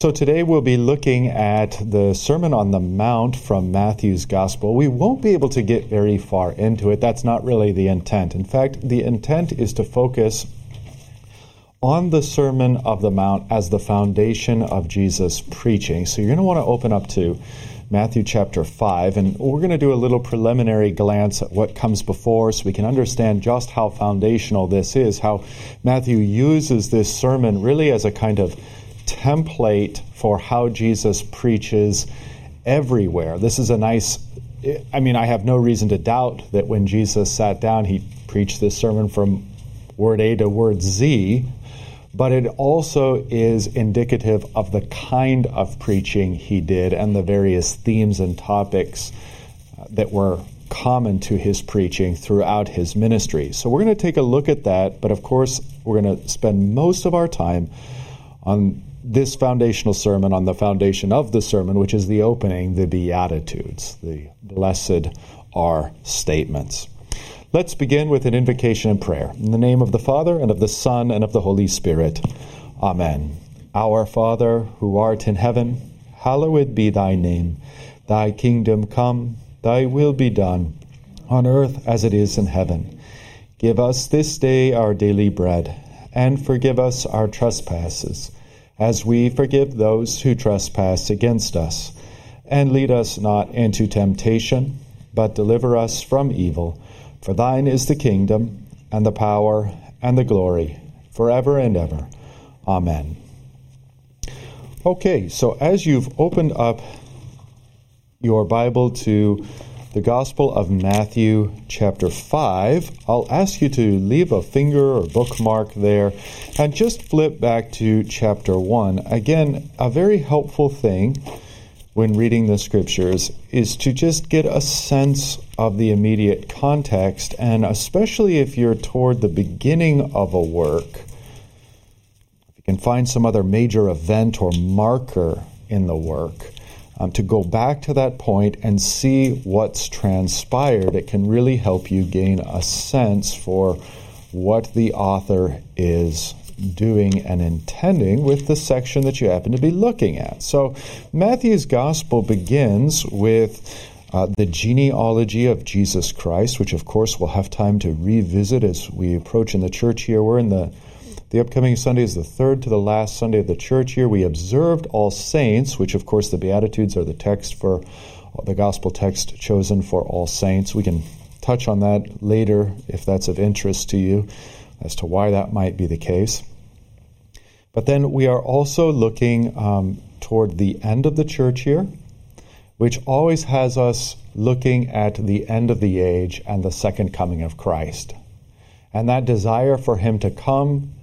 So today we'll be looking at the Sermon on the Mount from Matthew's Gospel. We won't be able to get very far into it. That's not really the intent. In fact, the intent is to focus on the Sermon of the Mount as the foundation of Jesus' preaching. So you're going to want to open up to Matthew chapter 5, and we're going to do a little preliminary glance at what comes before so we can understand just how foundational this is, how Matthew uses this sermon really as a kind of template for how Jesus preaches everywhere. This is a nice, I mean, I have no reason to doubt that when Jesus sat down, he preached this sermon from word A to word Z, but it also is indicative of the kind of preaching he did and the various themes and topics uh, that were common to his preaching throughout his ministry. So we're going to take a look at that, but of course, we're going to spend most of our time on this foundational sermon on the foundation of the sermon, which is the opening, the Beatitudes, the blessed are statements. Let's begin with an invocation and prayer. In the name of the Father, and of the Son, and of the Holy Spirit. Amen. Our Father, who art in heaven, hallowed be thy name. Thy kingdom come, thy will be done, on earth as it is in heaven. Give us this day our daily bread, and forgive us our trespasses as we forgive those who trespass against us. And lead us not into temptation, but deliver us from evil. For thine is the kingdom, and the power, and the glory, forever and ever. Amen. Okay, so as you've opened up your Bible to the Gospel of Matthew, chapter 5. I'll ask you to leave a finger or bookmark there and just flip back to chapter 1. Again, a very helpful thing when reading the scriptures is to just get a sense of the immediate context, and especially if you're toward the beginning of a work, if you can find some other major event or marker in the work um, to go back to that point and see what's transpired. It can really help you gain a sense for what the author is doing and intending with the section that you happen to be looking at. So, Matthew's gospel begins with uh, the genealogy of Jesus Christ, which of course we'll have time to revisit as we approach in the church here. We're in the the upcoming Sunday is the third to the last Sunday of the church year. We observed All Saints, which, of course, the Beatitudes are the text for the gospel text chosen for All Saints. We can touch on that later if that's of interest to you as to why that might be the case. But then we are also looking um, toward the end of the church year, which always has us looking at the end of the age and the second coming of Christ. And that desire for him to come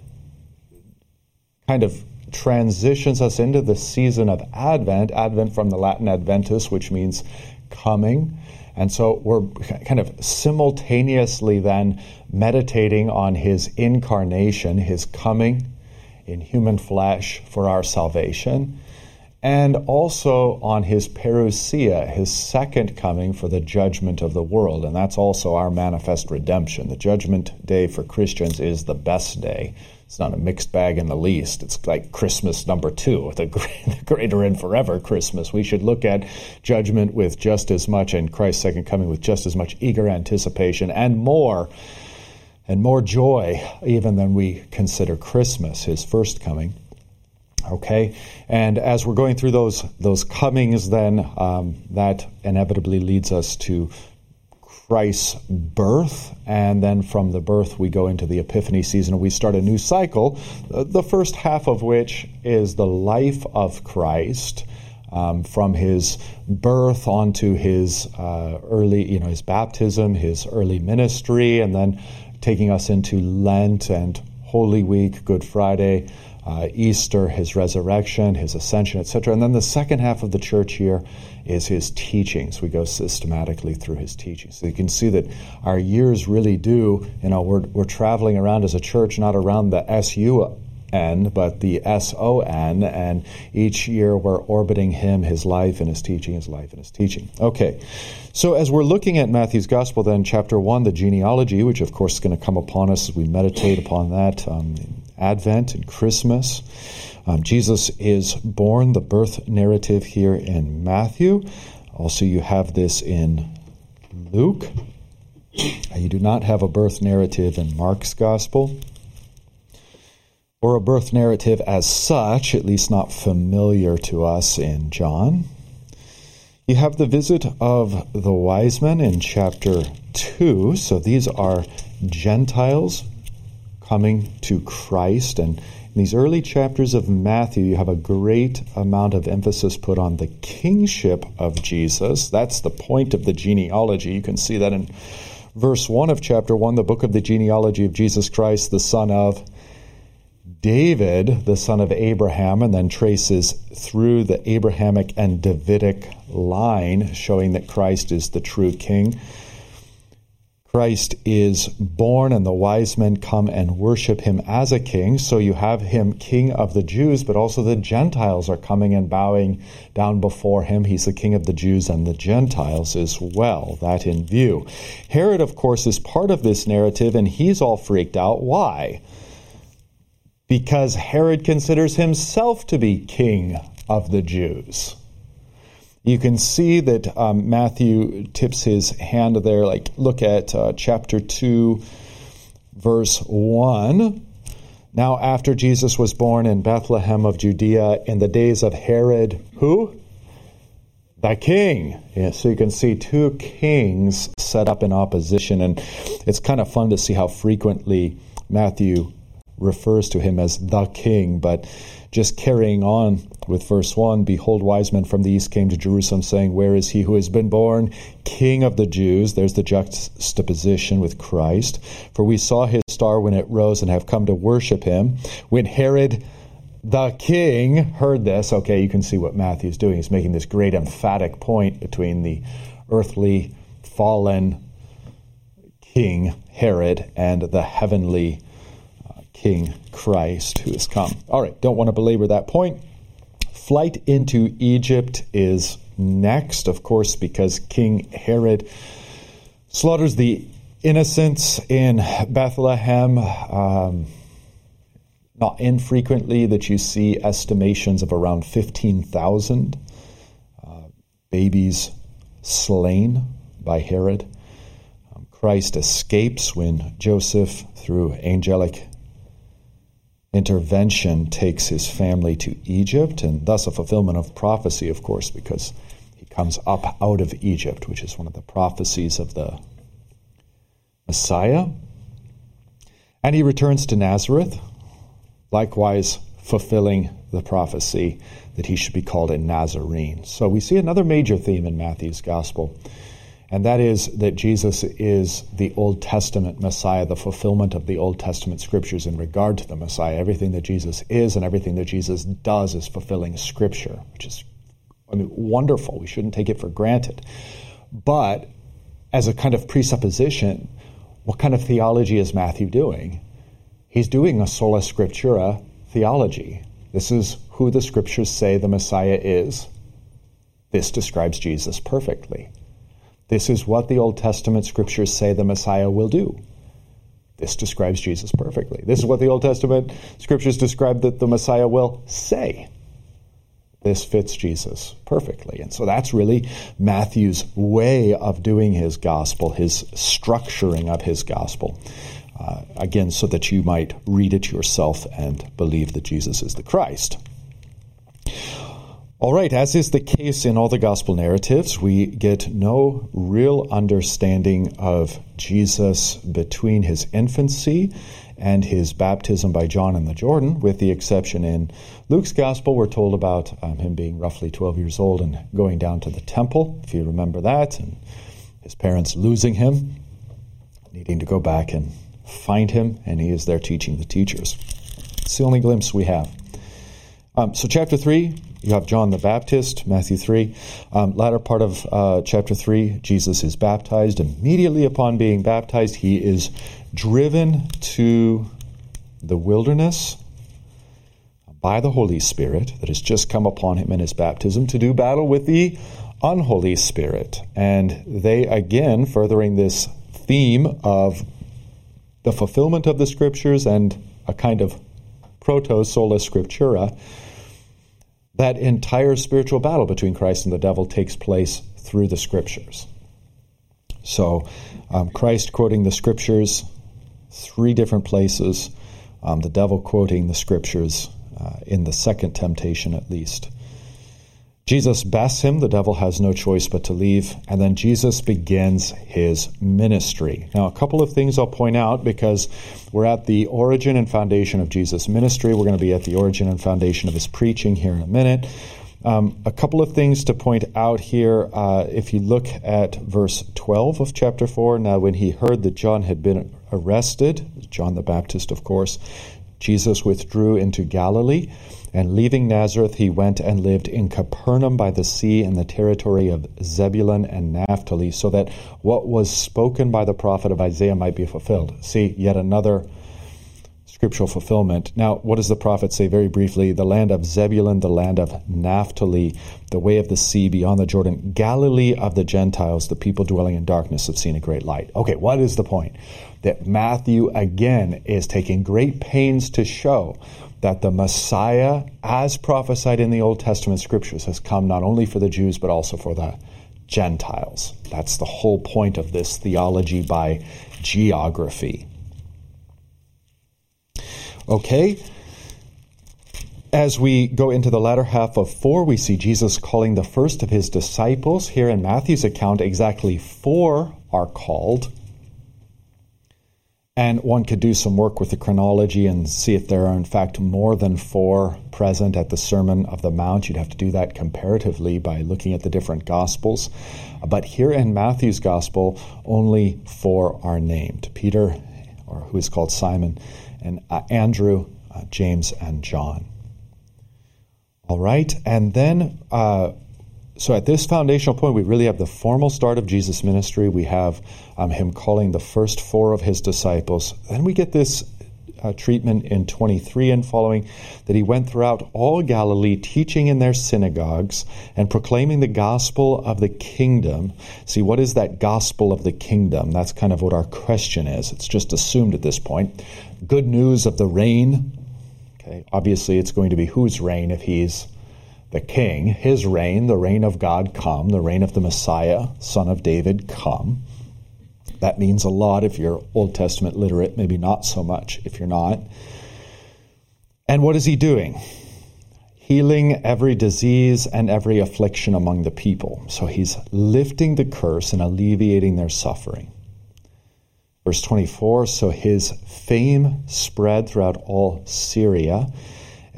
kind of transitions us into the season of Advent, Advent from the Latin Adventus, which means coming. And so we're kind of simultaneously then meditating on his incarnation, his coming in human flesh for our salvation, and also on his parousia, his second coming for the judgment of the world. And that's also our manifest redemption. The judgment day for Christians is the best day it's not a mixed bag in the least. It's like Christmas number two, the, greater and forever Christmas. We should look at judgment with just as much and Christ's second coming with just as much eager anticipation and more and more joy even than we consider Christmas, his first coming. Okay, and as we're going through those those comings, then um, that inevitably leads us to Christ's birth, and then from the birth we go into the Epiphany season we start a new cycle, uh, the first half of which is the life of Christ. Um, from his birth onto his uh, early, you know, his baptism, his early ministry, and then taking us into Lent and Holy Week, Good Friday, uh, Easter, his resurrection, his ascension, etc. And then the second half of the church year is his teachings. We go systematically through his teachings. So you can see that our years really do, you know, we're, we're traveling around as a church, not around the SU N, but the S O N, and each year we're orbiting him, his life, and his teaching, his life, and his teaching. Okay, so as we're looking at Matthew's Gospel, then chapter 1, the genealogy, which of course is going to come upon us as we meditate upon that um, Advent and Christmas. Um, Jesus is born, the birth narrative here in Matthew. Also, you have this in Luke. You do not have a birth narrative in Mark's gospel, or a birth narrative as such, at least not familiar to us in John. You have the visit of the wise men in chapter 2. So these are Gentiles coming to Christ. And in these early chapters of Matthew, you have a great amount of emphasis put on the kingship of Jesus. That's the point of the genealogy. You can see that in verse 1 of chapter 1, the book of the genealogy of Jesus Christ, the son of David, the son of Abraham, and then traces through the Abrahamic and Davidic line, showing that Christ is the true king. Christ is born, and the wise men come and worship him as a king. So you have him king of the Jews, but also the Gentiles are coming and bowing down before him. He's the king of the Jews and the Gentiles as well. That in view. Herod, of course, is part of this narrative, and he's all freaked out. Why? because Herod considers himself to be king of the Jews. You can see that um, Matthew tips his hand there. Like, look at uh, chapter 2, verse 1. Now, after Jesus was born in Bethlehem of Judea in the days of Herod, who? The king. Yeah, so you can see two kings set up in opposition, and it's kind of fun to see how frequently Matthew refers to him as the king, but just carrying on with verse 1 Behold, wise men from the east came to Jerusalem, saying, Where is he who has been born king of the Jews? There's the juxtaposition with Christ. For we saw his star when it rose and have come to worship him. When Herod the king heard this, okay, you can see what Matthew's doing. He's making this great emphatic point between the earthly fallen king Herod and the heavenly uh, King Christ who has come. All right, don't want to belabor that point. Flight into Egypt is next, of course, because King Herod slaughters the innocents in Bethlehem. Um, not infrequently that you see estimations of around 15,000 uh, babies slain by Herod. Um, Christ escapes when Joseph, through angelic intervention takes his family to Egypt, and thus a fulfillment of prophecy, of course, because he comes up out of Egypt, which is one of the prophecies of the Messiah. And he returns to Nazareth, likewise fulfilling the prophecy that he should be called a Nazarene. So we see another major theme in Matthew's gospel and that is that Jesus is the Old Testament Messiah, the fulfillment of the Old Testament scriptures in regard to the Messiah. Everything that Jesus is and everything that Jesus does is fulfilling scripture, which is I mean, wonderful. We shouldn't take it for granted. But as a kind of presupposition, what kind of theology is Matthew doing? He's doing a sola scriptura theology. This is who the scriptures say the Messiah is. This describes Jesus perfectly. This is what the Old Testament scriptures say the Messiah will do. This describes Jesus perfectly. This is what the Old Testament scriptures describe that the Messiah will say. This fits Jesus perfectly. And so that's really Matthew's way of doing his gospel, his structuring of his gospel. Uh, again, so that you might read it yourself and believe that Jesus is the Christ. All right, as is the case in all the gospel narratives, we get no real understanding of Jesus between his infancy and his baptism by John in the Jordan, with the exception in Luke's gospel, we're told about um, him being roughly 12 years old and going down to the temple, if you remember that, and his parents losing him, needing to go back and find him, and he is there teaching the teachers. It's the only glimpse we have. Um, so, chapter 3, you have John the Baptist, Matthew 3. Um, latter part of uh, chapter 3, Jesus is baptized. Immediately upon being baptized, he is driven to the wilderness by the Holy Spirit that has just come upon him in his baptism to do battle with the unholy spirit. And they, again, furthering this theme of the fulfillment of the scriptures and a kind of proto sola scriptura, that entire spiritual battle between Christ and the devil takes place through the scriptures. So, um, Christ quoting the scriptures three different places, um, the devil quoting the scriptures uh, in the second temptation at least. Jesus bests him, the devil has no choice but to leave, and then Jesus begins his ministry. Now, a couple of things I'll point out because we're at the origin and foundation of Jesus' ministry. We're going to be at the origin and foundation of his preaching here in a minute. Um, a couple of things to point out here. Uh, if you look at verse 12 of chapter 4, now when he heard that John had been arrested, John the Baptist, of course, Jesus withdrew into Galilee, and leaving Nazareth, he went and lived in Capernaum by the sea in the territory of Zebulun and Naphtali, so that what was spoken by the prophet of Isaiah might be fulfilled. See, yet another scriptural fulfillment. Now, what does the prophet say very briefly? The land of Zebulun, the land of Naphtali, the way of the sea beyond the Jordan, Galilee of the Gentiles, the people dwelling in darkness have seen a great light. Okay, what is the point? That Matthew again is taking great pains to show that the Messiah, as prophesied in the Old Testament scriptures, has come not only for the Jews but also for the Gentiles. That's the whole point of this theology by geography. Okay? As we go into the latter half of 4, we see Jesus calling the first of his disciples. Here in Matthew's account, exactly four are called. And one could do some work with the chronology and see if there are, in fact, more than four present at the Sermon of the Mount. You'd have to do that comparatively by looking at the different Gospels. But here in Matthew's Gospel, only four are named Peter, or who is called Simon, and uh, Andrew, uh, James, and John. All right, and then uh, so at this foundational point, we really have the formal start of Jesus' ministry. We have um, him calling the first four of his disciples. Then we get this uh, treatment in 23 and following that he went throughout all Galilee, teaching in their synagogues and proclaiming the gospel of the kingdom. See, what is that gospel of the kingdom? That's kind of what our question is. It's just assumed at this point. Good news of the reign. Okay, obviously, it's going to be whose reign if he's the king, his reign, the reign of God come, the reign of the Messiah, son of David come. That means a lot if you're Old Testament literate, maybe not so much if you're not. And what is he doing? Healing every disease and every affliction among the people. So he's lifting the curse and alleviating their suffering. Verse 24 So his fame spread throughout all Syria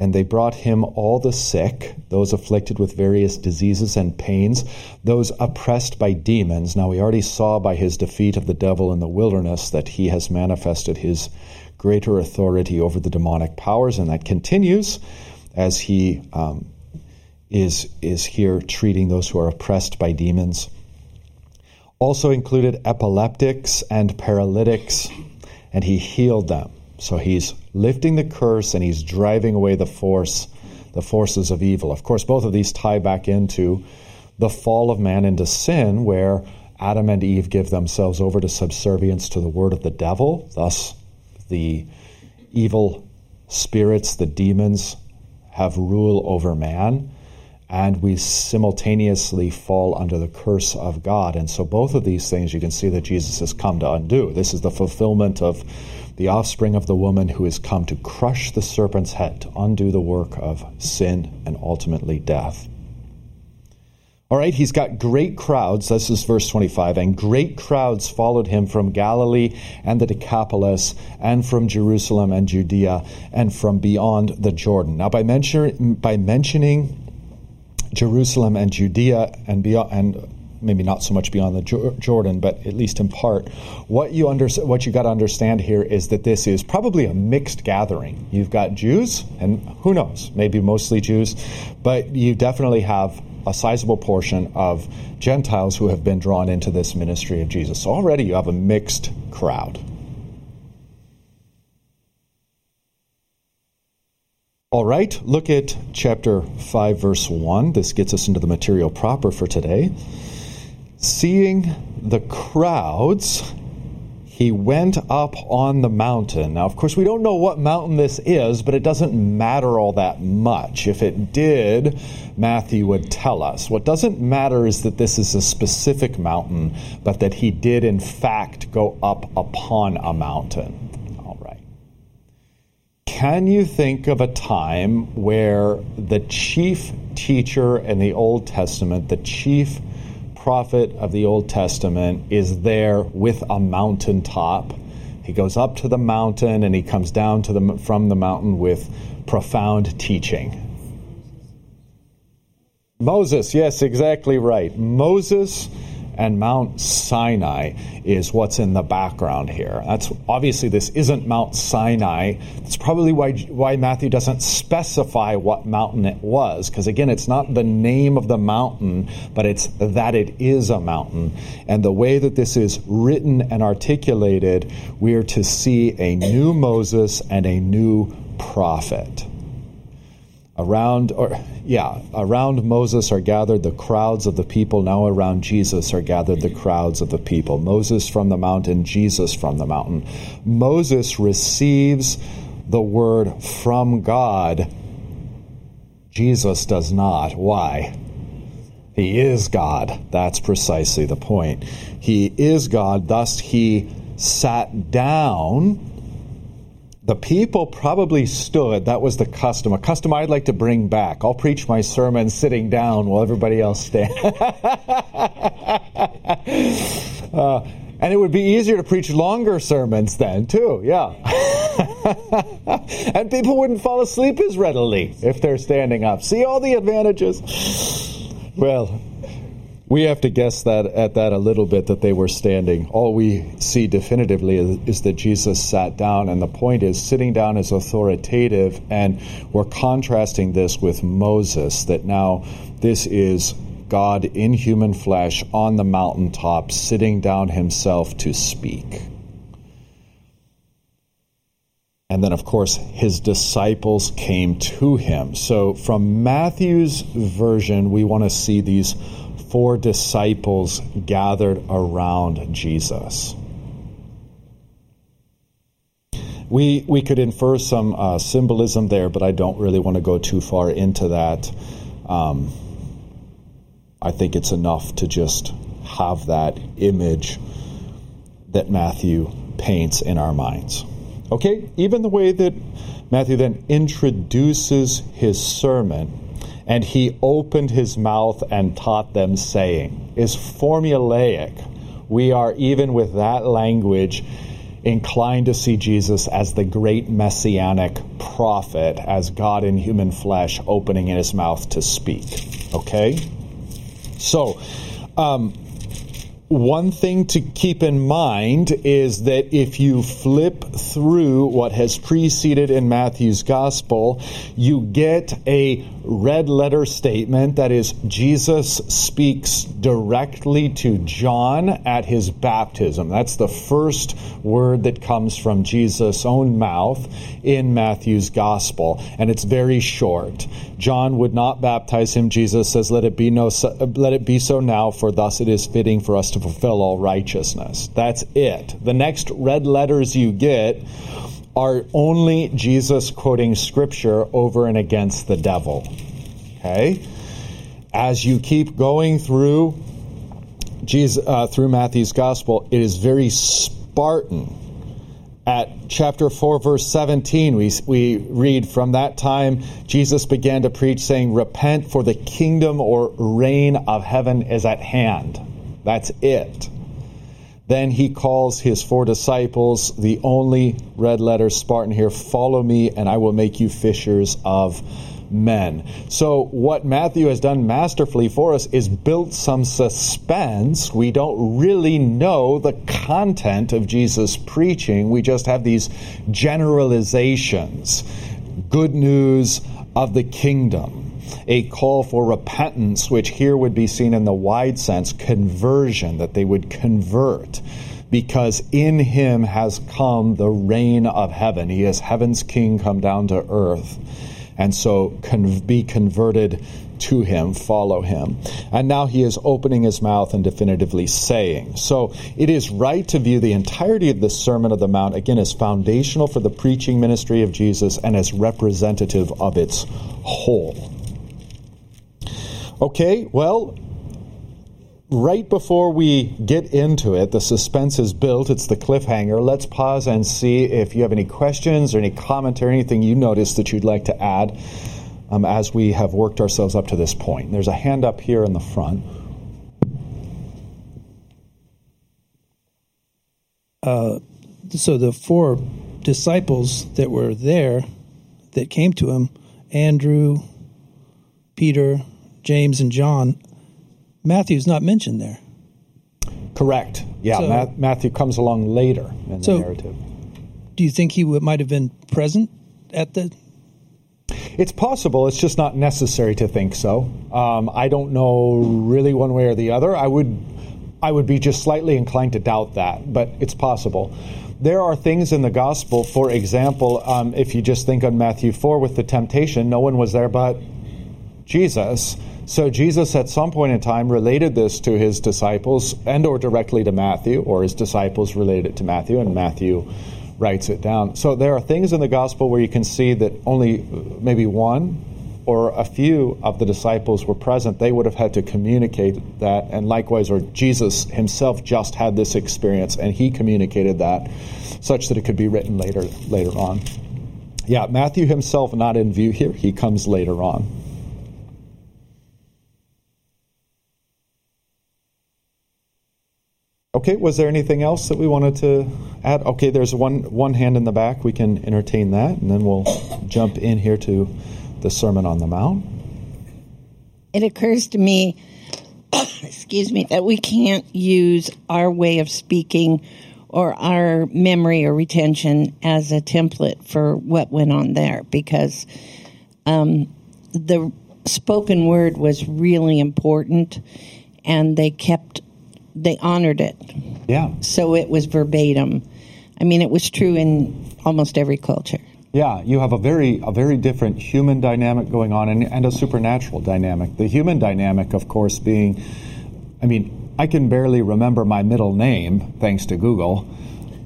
and they brought him all the sick, those afflicted with various diseases and pains, those oppressed by demons. Now, we already saw by his defeat of the devil in the wilderness that he has manifested his greater authority over the demonic powers, and that continues as he um, is, is here treating those who are oppressed by demons. Also included epileptics and paralytics, and he healed them. So he's lifting the curse and he's driving away the force, the forces of evil. Of course, both of these tie back into the fall of man into sin, where Adam and Eve give themselves over to subservience to the word of the devil. Thus, the evil spirits, the demons, have rule over man, and we simultaneously fall under the curse of God. And so, both of these things you can see that Jesus has come to undo. This is the fulfillment of the offspring of the woman who is come to crush the serpent's head, to undo the work of sin and ultimately death. All right, he's got great crowds. This is verse 25. And great crowds followed him from Galilee and the Decapolis, and from Jerusalem and Judea, and from beyond the Jordan. Now, by, mention, by mentioning Jerusalem and Judea and beyond, and maybe not so much beyond the Jordan, but at least in part. What you under, what you got to understand here is that this is probably a mixed gathering. You've got Jews, and who knows, maybe mostly Jews, but you definitely have a sizable portion of Gentiles who have been drawn into this ministry of Jesus. So already you have a mixed crowd. All right, look at chapter 5, verse 1. This gets us into the material proper for today. Seeing the crowds, he went up on the mountain. Now, of course, we don't know what mountain this is, but it doesn't matter all that much. If it did, Matthew would tell us. What doesn't matter is that this is a specific mountain, but that he did, in fact, go up upon a mountain. All right. Can you think of a time where the chief teacher in the Old Testament, the chief prophet of the Old Testament is there with a mountaintop. He goes up to the mountain and he comes down to the, from the mountain with profound teaching. Moses, yes, exactly right. Moses and Mount Sinai is what's in the background here. That's obviously this isn't Mount Sinai. That's probably why why Matthew doesn't specify what mountain it was because again it's not the name of the mountain, but it's that it is a mountain. And the way that this is written and articulated, we are to see a new Moses and a new prophet. Around, or yeah, around Moses are gathered the crowds of the people. Now around Jesus are gathered the crowds of the people. Moses from the mountain, Jesus from the mountain. Moses receives the word from God. Jesus does not. Why? He is God. That's precisely the point. He is God, thus he sat down the people probably stood. That was the custom, a custom I'd like to bring back. I'll preach my sermon sitting down while everybody else stands. uh, and it would be easier to preach longer sermons then, too, yeah. and people wouldn't fall asleep as readily if they're standing up. See all the advantages? Well, we have to guess that at that a little bit that they were standing. All we see definitively is, is, that Jesus sat down, and the point is sitting down is authoritative, and we're contrasting this with Moses. That now this is God in human flesh on the mountaintop, sitting down himself to speak. And then, of course, his disciples came to him. So, from Matthew's version, we want to see these four disciples gathered around Jesus. We, we could infer some uh, symbolism there, but I don't really want to go too far into that. Um, I think it's enough to just have that image that Matthew paints in our minds. Okay, even the way that Matthew then introduces his sermon and he opened his mouth and taught them, saying, is formulaic. We are, even with that language, inclined to see Jesus as the great messianic prophet, as God in human flesh opening in his mouth to speak. Okay? So, um, one thing to keep in mind is that if you flip through what has preceded in Matthew's gospel, you get a red letter statement that is, Jesus speaks directly to John at his baptism. That's the first word that comes from Jesus' own mouth in Matthew's gospel, and it's very short. John would not baptize him. Jesus says, "Let it be no, let it be so now, for thus it is fitting for us to fulfill all righteousness." That's it. The next red letters you get are only Jesus quoting scripture over and against the devil. Okay? As you keep going through Jesus, uh, through Matthew's gospel, it is very Spartan. At chapter 4, verse 17, we, we read, From that time, Jesus began to preach, saying, Repent, for the kingdom or reign of heaven is at hand. That's it. Then he calls his four disciples, the only red letter Spartan here, follow me and I will make you fishers of men. So what Matthew has done masterfully for us is built some suspense. We don't really know the content of Jesus' preaching. We just have these generalizations. Good news of the kingdom a call for repentance, which here would be seen in the wide sense, conversion, that they would convert. Because in him has come the reign of heaven. He is heaven's king come down to earth. And so con- be converted to him, follow him. And now he is opening his mouth and definitively saying. So it is right to view the entirety of the Sermon of the Mount, again, as foundational for the preaching ministry of Jesus and as representative of its whole. Okay, well, right before we get into it, the suspense is built. It's the cliffhanger. Let's pause and see if you have any questions or any commentary, anything you noticed that you'd like to add um, as we have worked ourselves up to this point. There's a hand up here in the front. Uh, so the four disciples that were there that came to him Andrew, Peter, James, and John Matthew's not mentioned there. Correct. Yeah, so, Ma- Matthew comes along later in so the narrative. Do you think he w- might have been present at the? It's possible. It's just not necessary to think so. Um, I don't know really one way or the other. I would, I would be just slightly inclined to doubt that, but it's possible. There are things in the gospel, for example, um, if you just think on Matthew 4 with the temptation, no one was there but Jesus. So Jesus at some point in time related this to his disciples and or directly to Matthew or his disciples related it to Matthew and Matthew writes it down. So there are things in the gospel where you can see that only maybe one or a few of the disciples were present, they would have had to communicate that. And likewise, or Jesus himself just had this experience and he communicated that such that it could be written later later on. Yeah, Matthew himself not in view here, he comes later on. Okay, was there anything else that we wanted to add? Okay, there's one one hand in the back. We can entertain that, and then we'll jump in here to the Sermon on the Mount. It occurs to me, excuse me, that we can't use our way of speaking or our memory or retention as a template for what went on there because um, the spoken word was really important and they kept they honored it. Yeah. So it was verbatim. I mean, it was true in almost every culture. Yeah, you have a very a very different human dynamic going on and, and a supernatural dynamic. The human dynamic, of course, being, I mean, I can barely remember my middle name thanks to Google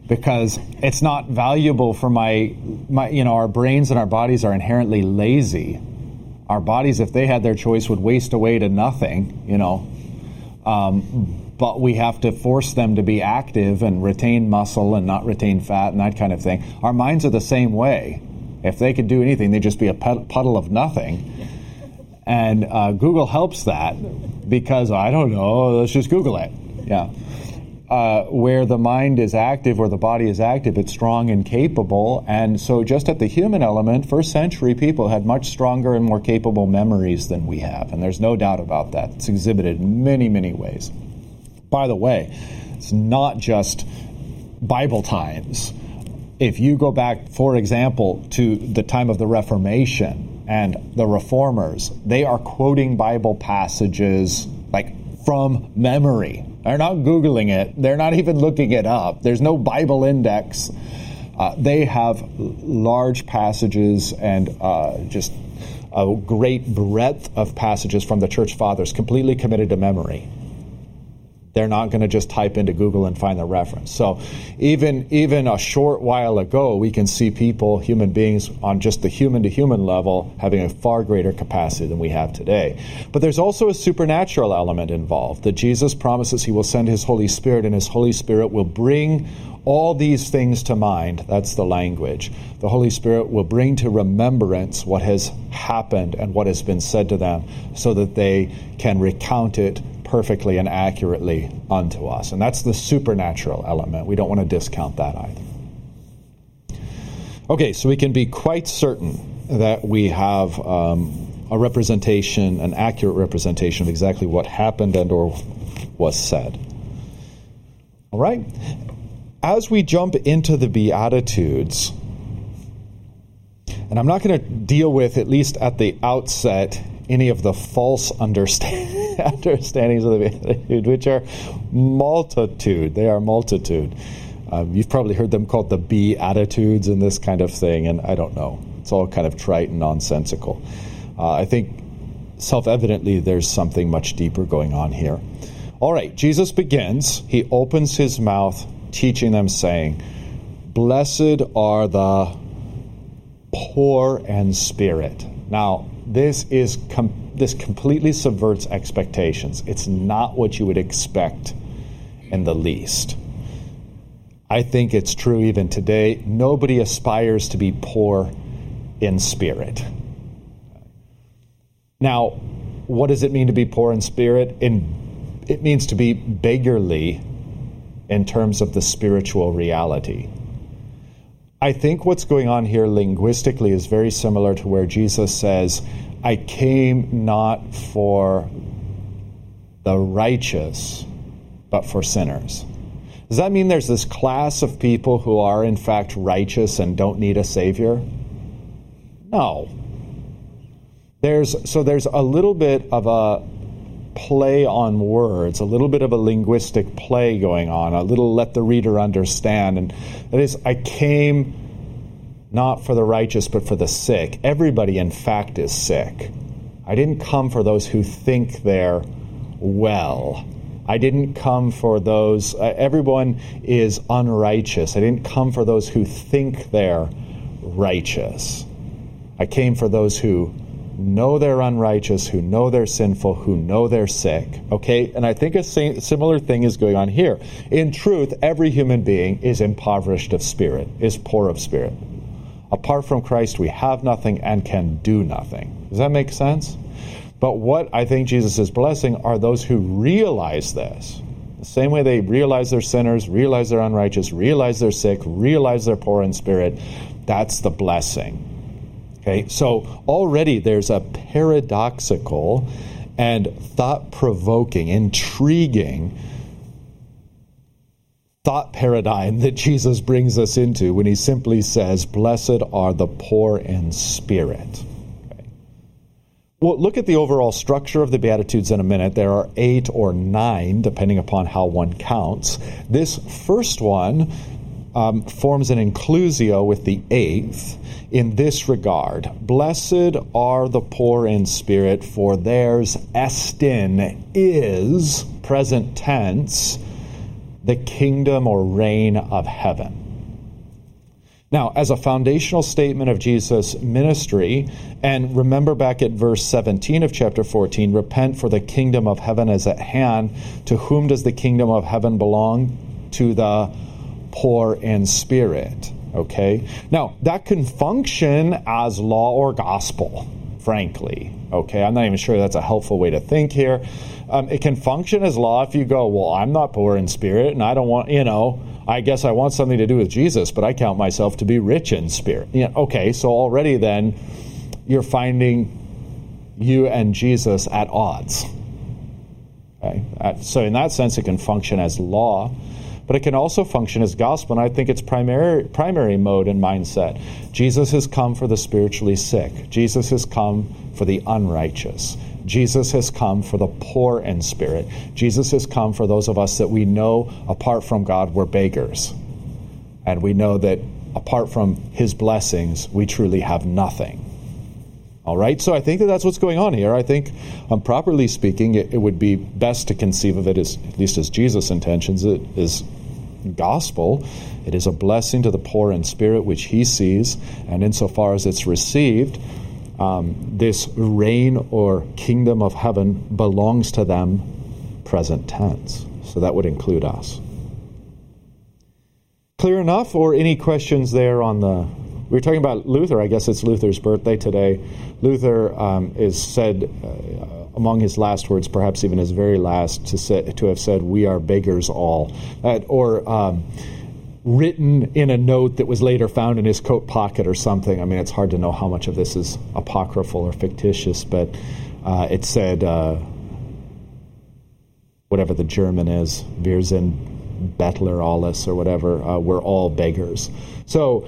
because it's not valuable for my my you know our brains and our bodies are inherently lazy. Our bodies, if they had their choice, would waste away to nothing. You know. Um, but we have to force them to be active and retain muscle and not retain fat and that kind of thing. Our minds are the same way. If they could do anything, they'd just be a puddle of nothing. And uh, Google helps that because I don't know, let's just Google it. Yeah. Uh, where the mind is active or the body is active, it's strong and capable. And so, just at the human element, first century people had much stronger and more capable memories than we have. And there's no doubt about that. It's exhibited in many, many ways. By the way, it's not just Bible times. If you go back, for example, to the time of the Reformation and the Reformers, they are quoting Bible passages like from memory. They're not Googling it, they're not even looking it up. There's no Bible index. Uh, they have large passages and uh, just a great breadth of passages from the church fathers completely committed to memory. They're not going to just type into Google and find the reference. So even even a short while ago, we can see people, human beings, on just the human to human level, having a far greater capacity than we have today. But there's also a supernatural element involved. That Jesus promises He will send His Holy Spirit, and His Holy Spirit will bring all these things to mind. That's the language. The Holy Spirit will bring to remembrance what has happened and what has been said to them so that they can recount it perfectly and accurately unto us. And that's the supernatural element. We don't want to discount that either. Okay, so we can be quite certain that we have um, a representation, an accurate representation of exactly what happened and or was said. All right? As we jump into the Beatitudes, and I'm not going to deal with, at least at the outset, any of the false understand, understandings of the Beatitude, which are multitude. They are multitude. Um, you've probably heard them called the Beatitudes and this kind of thing, and I don't know. It's all kind of trite and nonsensical. Uh, I think self evidently, there's something much deeper going on here. All right, Jesus begins. He opens his mouth, teaching them, saying, Blessed are the poor in spirit. Now, this is com- this completely subverts expectations. It's not what you would expect in the least. I think it's true even today. Nobody aspires to be poor in spirit. Now, what does it mean to be poor in spirit? In, it means to be beggarly in terms of the spiritual reality. I think what's going on here linguistically is very similar to where Jesus says, I came not for the righteous, but for sinners. Does that mean there's this class of people who are, in fact, righteous and don't need a Savior? No. There's, so there's a little bit of a play on words, a little bit of a linguistic play going on, a little let the reader understand. And that is, I came not for the righteous, but for the sick. Everybody, in fact, is sick. I didn't come for those who think they're well. I didn't come for those, uh, everyone is unrighteous. I didn't come for those who think they're righteous. I came for those who know they're unrighteous, who know they're sinful, who know they're sick. Okay? And I think a similar thing is going on here. In truth, every human being is impoverished of spirit, is poor of spirit. Apart from Christ, we have nothing and can do nothing. Does that make sense? But what I think Jesus is blessing are those who realize this. The same way they realize they're sinners, realize they're unrighteous, realize they're sick, realize they're poor in spirit. That's the blessing. Okay, so already there's a paradoxical and thought provoking, intriguing thought paradigm that Jesus brings us into when he simply says, Blessed are the poor in spirit. Okay. Well, look at the overall structure of the Beatitudes in a minute. There are eight or nine, depending upon how one counts. This first one um, forms an inclusio with the eighth in this regard Blessed are the poor in spirit, for theirs estin is, present tense, the kingdom or reign of heaven. Now, as a foundational statement of Jesus' ministry, and remember back at verse 17 of chapter 14 repent, for the kingdom of heaven is at hand. To whom does the kingdom of heaven belong? To the poor in spirit. Okay? Now, that can function as law or gospel, frankly. Okay? I'm not even sure that's a helpful way to think here. Um, it can function as law if you go, well, I'm not poor in spirit, and I don't want, you know, I guess I want something to do with Jesus, but I count myself to be rich in spirit. Yeah, okay, so already then you're finding you and Jesus at odds. Okay? So, in that sense, it can function as law but it can also function as gospel. And I think it's primary primary mode and mindset. Jesus has come for the spiritually sick. Jesus has come for the unrighteous. Jesus has come for the poor in spirit. Jesus has come for those of us that we know apart from God we're beggars. And we know that apart from his blessings, we truly have nothing. All right, so I think that that's what's going on here. I think, um, properly speaking, it, it, would be best to conceive of it as, at least as Jesus intentions it, is gospel. It is a blessing to the poor in spirit, which he sees, and insofar as it's received, um, this reign or kingdom of heaven belongs to them, present tense. So that would include us. Clear enough, or any questions there on the? We were talking about Luther. I guess it's Luther's birthday today. Luther um, is said. Uh, among his last words, perhaps even his very last, to say, to have said, "We are beggars all," uh, or um, written in a note that was later found in his coat pocket or something. I mean, it's hard to know how much of this is apocryphal or fictitious, but uh, it said, uh, whatever the German is, Wir sind Bettler alles, or whatever, uh, we're all beggars. So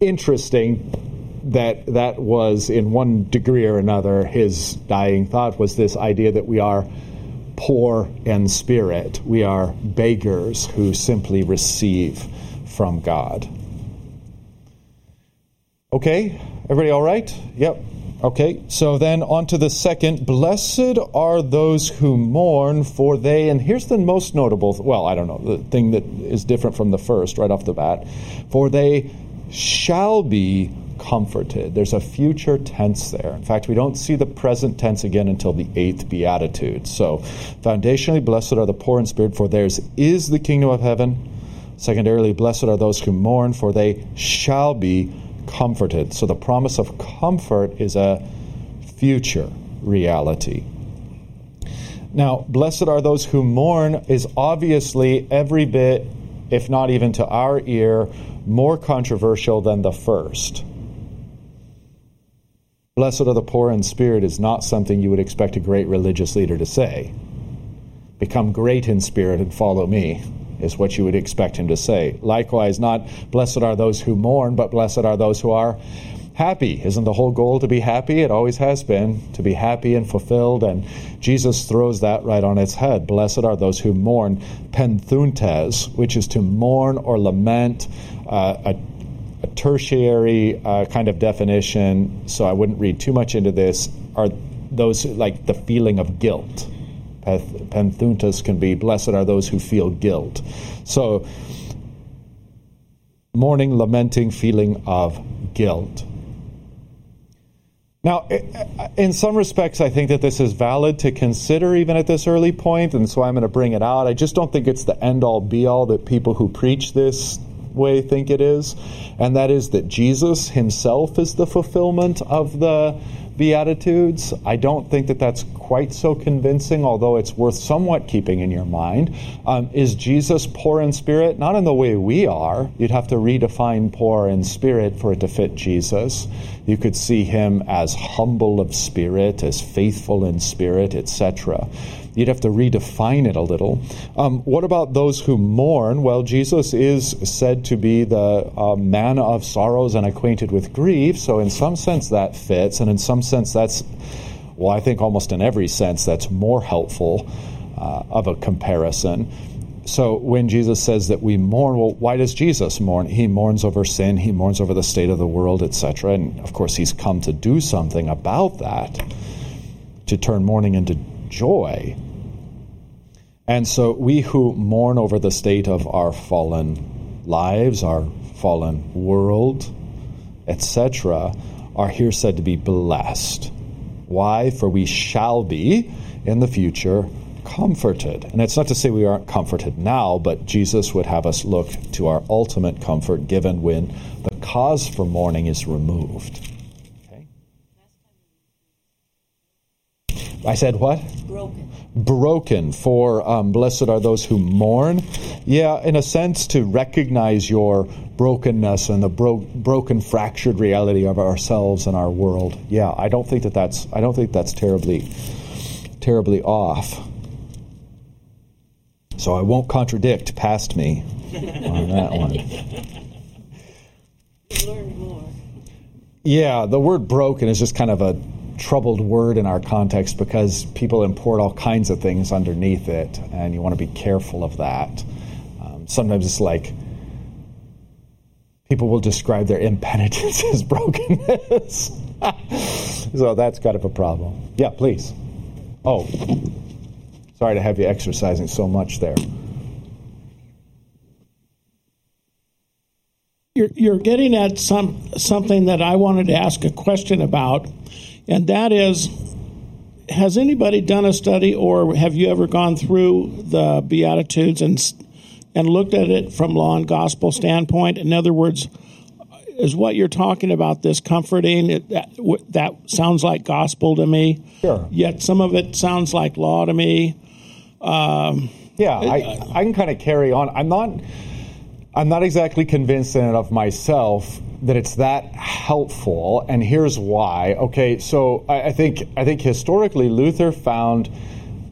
interesting that that was in one degree or another his dying thought was this idea that we are poor in spirit. We are beggars who simply receive from god. Okay? Everybody all right? Yep. Okay, so then on to the second. Blessed are those who mourn, for they, and here's the most notable, well, I don't know, the thing that is different from the first right off the bat, for they shall be comforted. There's a future tense there. In fact, we don't see the present tense again until the eighth beatitude. So, foundationally, blessed are the poor in spirit, for theirs is the kingdom of heaven. Secondarily, blessed are those who mourn, for they shall be comforted. So, the promise of comfort is a future reality. Now, blessed are those who mourn is obviously every bit, if not even to our ear, more controversial than the first. Blessed are the poor in spirit is not something you would expect a great religious leader to say. Become great in spirit and follow me is what you would expect him to say. Likewise, not blessed are those who mourn, but blessed are those who are happy. Isn't the whole goal to be happy? It always has been, to be happy and fulfilled. And Jesus throws that right on its head. Blessed are those who mourn, penthuntes, which is to mourn or lament, uh, a a tertiary uh, kind of definition, so I wouldn't read too much into this, are those like the feeling of guilt. Penthuntus can be blessed are those who feel guilt. So, mourning, lamenting, feeling of guilt. Now, in some respects, I think that this is valid to consider even at this early point, and so I'm going to bring it out. I just don't think it's the end all be all that people who preach this way think it is, and that is that Jesus himself is the fulfillment of the Beatitudes. I don't think that that's quite so convincing, although it's worth somewhat keeping in your mind. Um, is Jesus poor in spirit? Not in the way we are. You'd have to redefine poor in spirit for it to fit Jesus. You could see him as humble of spirit, as faithful in spirit, etc. You'd have to redefine it a little. Um, what about those who mourn? Well, Jesus is said to be the uh, man of sorrows and acquainted with grief, so in some sense that fits, and in some sense that's, well, I think almost in every sense that's more helpful uh, of a comparison. So when Jesus says that we mourn, well, why does Jesus mourn? He mourns over sin, he mourns over the state of the world, etc. And of course, he's come to do something about that, to turn mourning into joy. And so we who mourn over the state of our fallen lives, our fallen world, etc., are here said to be blessed. Why? For we shall be in the future comforted. And it's not to say we aren't comforted now, but Jesus would have us look to our ultimate comfort given when the cause for mourning is removed. Okay? I said what? Broken. Broken. For um, blessed are those who mourn. Yeah, in a sense, to recognize your brokenness and the bro- broken, fractured reality of ourselves and our world. Yeah, I don't think that that's. I don't think that's terribly, terribly off. So I won't contradict past me on that one. Learn more. Yeah, the word broken is just kind of a troubled word in our context because people import all kinds of things underneath it, and you want to be careful of that. Um, sometimes it's like people will describe their impenitence as brokenness. so that's kind of a problem. Yeah, please. Oh, sorry to have you exercising so much there. You're, you're getting at some something that I wanted to ask a question about and that is has anybody done a study or have you ever gone through the beatitudes and and looked at it from law and gospel standpoint? In other words is what you're talking about this comforting? It, that, that sounds like gospel to me. Sure. Yet some of it sounds like law to me. Um, yeah I, I can kind of carry on. I'm not i'm not exactly convinced in it of myself that it's that helpful, and here's why. Okay, so I, I think I think historically Luther found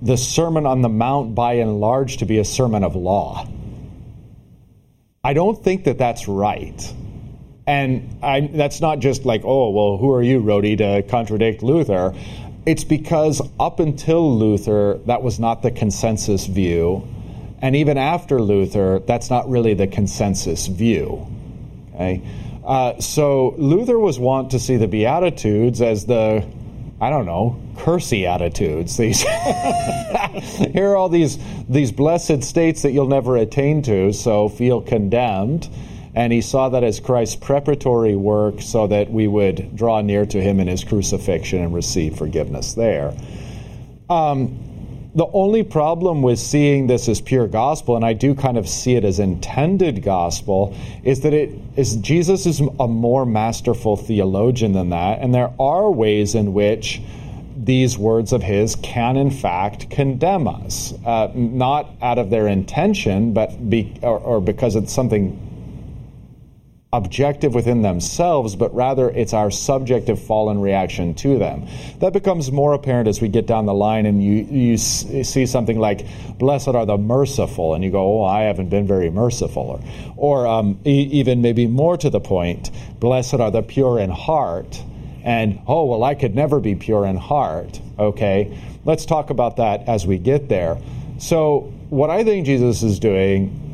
the Sermon on the Mount by and large to be a sermon of law. I don't think that that's right. And I, that's not just like, oh, well, who are you, Rhode, to contradict Luther? It's because up until Luther, that was not the consensus view. And even after Luther, that's not really the consensus view. Okay? Uh, so Luther was wont to see the Beatitudes as the, I don't know, cursy attitudes. These here are all these these blessed states that you'll never attain to, so feel condemned. And he saw that as Christ's preparatory work so that we would draw near to him in his crucifixion and receive forgiveness there. Um, the only problem with seeing this as pure gospel, and I do kind of see it as intended gospel, is that it is Jesus is a more masterful theologian than that, and there are ways in which these words of his can in fact condemn us, uh, not out of their intention, but be, or, or because it's something objective within themselves, but rather it's our subjective fallen reaction to them. That becomes more apparent as we get down the line and you, you see something like, Blessed are the merciful, and you go, Oh, I haven't been very merciful. Or, or um, e- even maybe more to the point, Blessed are the pure in heart. And, oh, well, I could never be pure in heart. Okay, let's talk about that as we get there. So, what I think Jesus is doing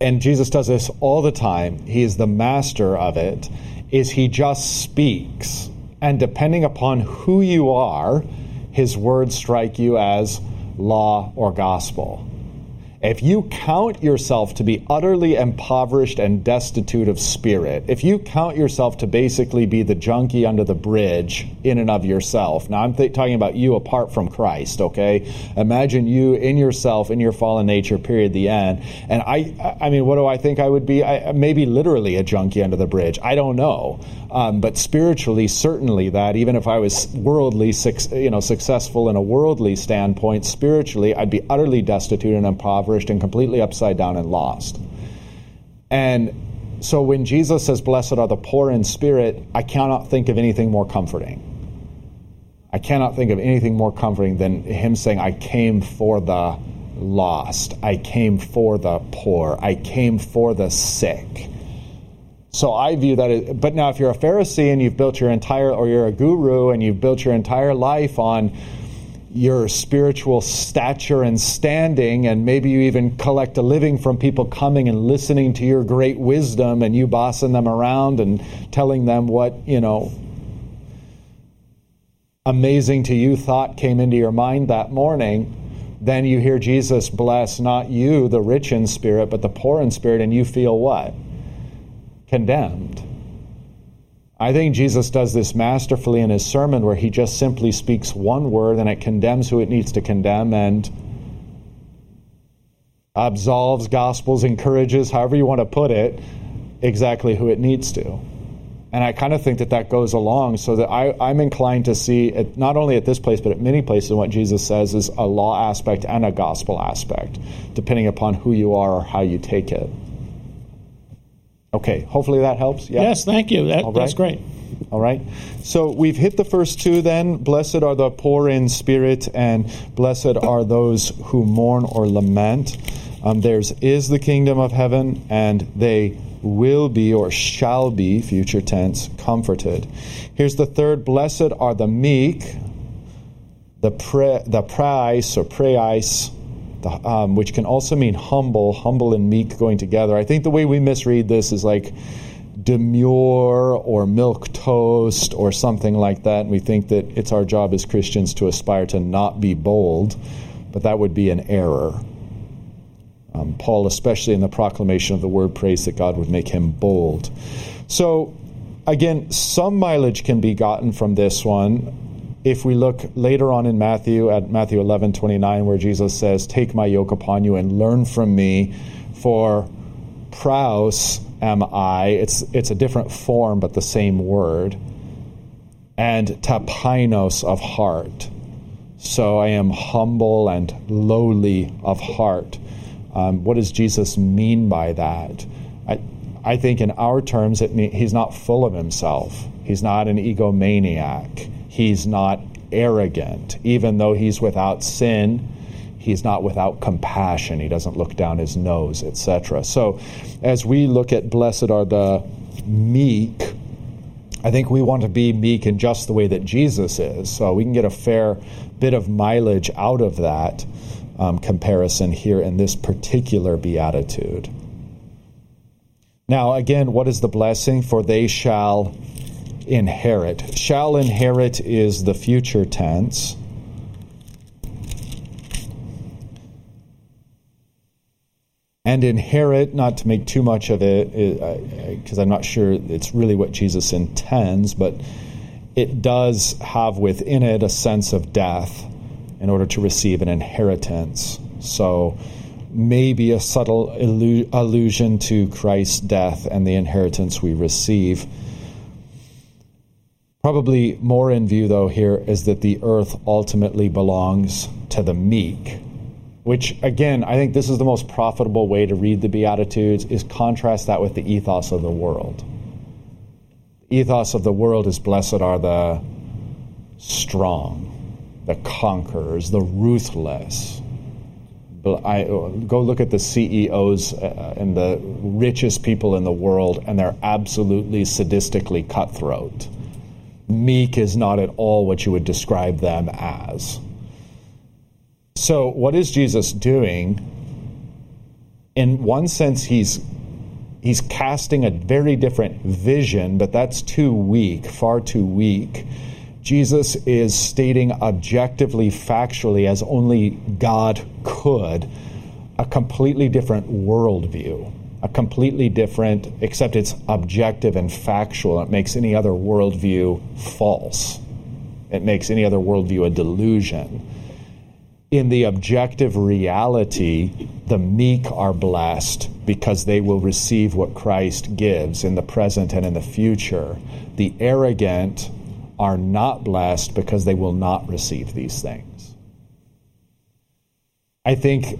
and Jesus does this all the time, he is the master of it, is he just speaks. And depending upon who you are, his words strike you as law or gospel. If you count yourself to be utterly impoverished and destitute of spirit, if you count yourself to basically be the junkie under the bridge in and of yourself, now I'm th- talking about you apart from Christ, okay? Imagine you in yourself, in your fallen nature, period, the end. And I, I mean, what do I think I would be? I, maybe literally a junkie under the bridge. I don't know. Um, but spiritually, certainly that, even if I was worldly, you know, successful in a worldly standpoint, spiritually, I'd be utterly destitute and impoverished impoverished and completely upside down and lost. And so when Jesus says, Blessed are the poor in spirit, I cannot think of anything more comforting. I cannot think of anything more comforting than him saying, I came for the lost. I came for the poor. I came for the sick. So I view that. As, but now, if you're a Pharisee and you've built your entire, or you're a guru and you've built your entire life on your spiritual stature and standing, and maybe you even collect a living from people coming and listening to your great wisdom and you bossing them around and telling them what, you know, amazing to you thought came into your mind that morning, then you hear Jesus bless not you, the rich in spirit, but the poor in spirit, and you feel what? Condemned. I think Jesus does this masterfully in his sermon where he just simply speaks one word and it condemns who it needs to condemn and absolves, gospels, encourages, however you want to put it, exactly who it needs to. And I kind of think that that goes along so that I, am inclined to see, not only at this place, but at many places, what Jesus says is a law aspect and a gospel aspect, depending upon who you are or how you take it. Okay, hopefully that helps. Yeah. Yes, thank you. That, right. That's great. All right. So we've hit the first two then. Blessed are the poor in spirit, and blessed are those who mourn or lament. Um, theirs is the kingdom of heaven, and they will be or shall be, future tense, comforted. Here's the third Blessed are the meek, the, pre, the price or praise um, which can also mean humble, humble and meek going together. I think the way we misread this is like demure or milquetoast or something like that. And we think that it's our job as Christians to aspire to not be bold, but that would be an error. Um, Paul, especially in the proclamation of the word, prays that God would make him bold. So, again, some mileage can be gotten from this one if we look later on in Matthew, at Matthew 11 29, where Jesus says, Take my yoke upon you and learn from me, for praus am I. It's, it's a different form, but the same word. And tapainos of heart. So I am humble and lowly of heart. Um, what does Jesus mean by that? I, I think in our terms, it mean, he's not full of himself. He's not an egomaniac He's not arrogant. Even though he's without sin, he's not without compassion. He doesn't look down his nose, etc. So, as we look at blessed are the meek, I think we want to be meek in just the way that Jesus is. So, we can get a fair bit of mileage out of that um, comparison here in this particular beatitude. Now, again, what is the blessing? For they shall inherit. Shall inherit is the future tense. And inherit, not to make too much of it, because I'm not sure it's really what Jesus intends, but it does have within it a sense of death in order to receive an inheritance. So, maybe a subtle allusion to Christ's death and the inheritance we receive. Probably more in view, though, here is that the earth ultimately belongs to the meek, which, again, I think this is the most profitable way to read the Beatitudes, is contrast that with the ethos of the world. The ethos of the world is blessed are the strong, the conquerors, the ruthless, I go look at the CEOs uh, and the richest people in the world, and they're absolutely sadistically cutthroat. Meek is not at all what you would describe them as. So, what is Jesus doing? In one sense, he's he's casting a very different vision, but that's too weak, far too weak Jesus is stating objectively, factually, as only God could, a completely different worldview, a completely different, except it's objective and factual. It makes any other worldview false. It makes any other worldview a delusion. In the objective reality, the meek are blessed because they will receive what Christ gives in the present and in the future. The arrogant are not blessed because they will not receive these things. I think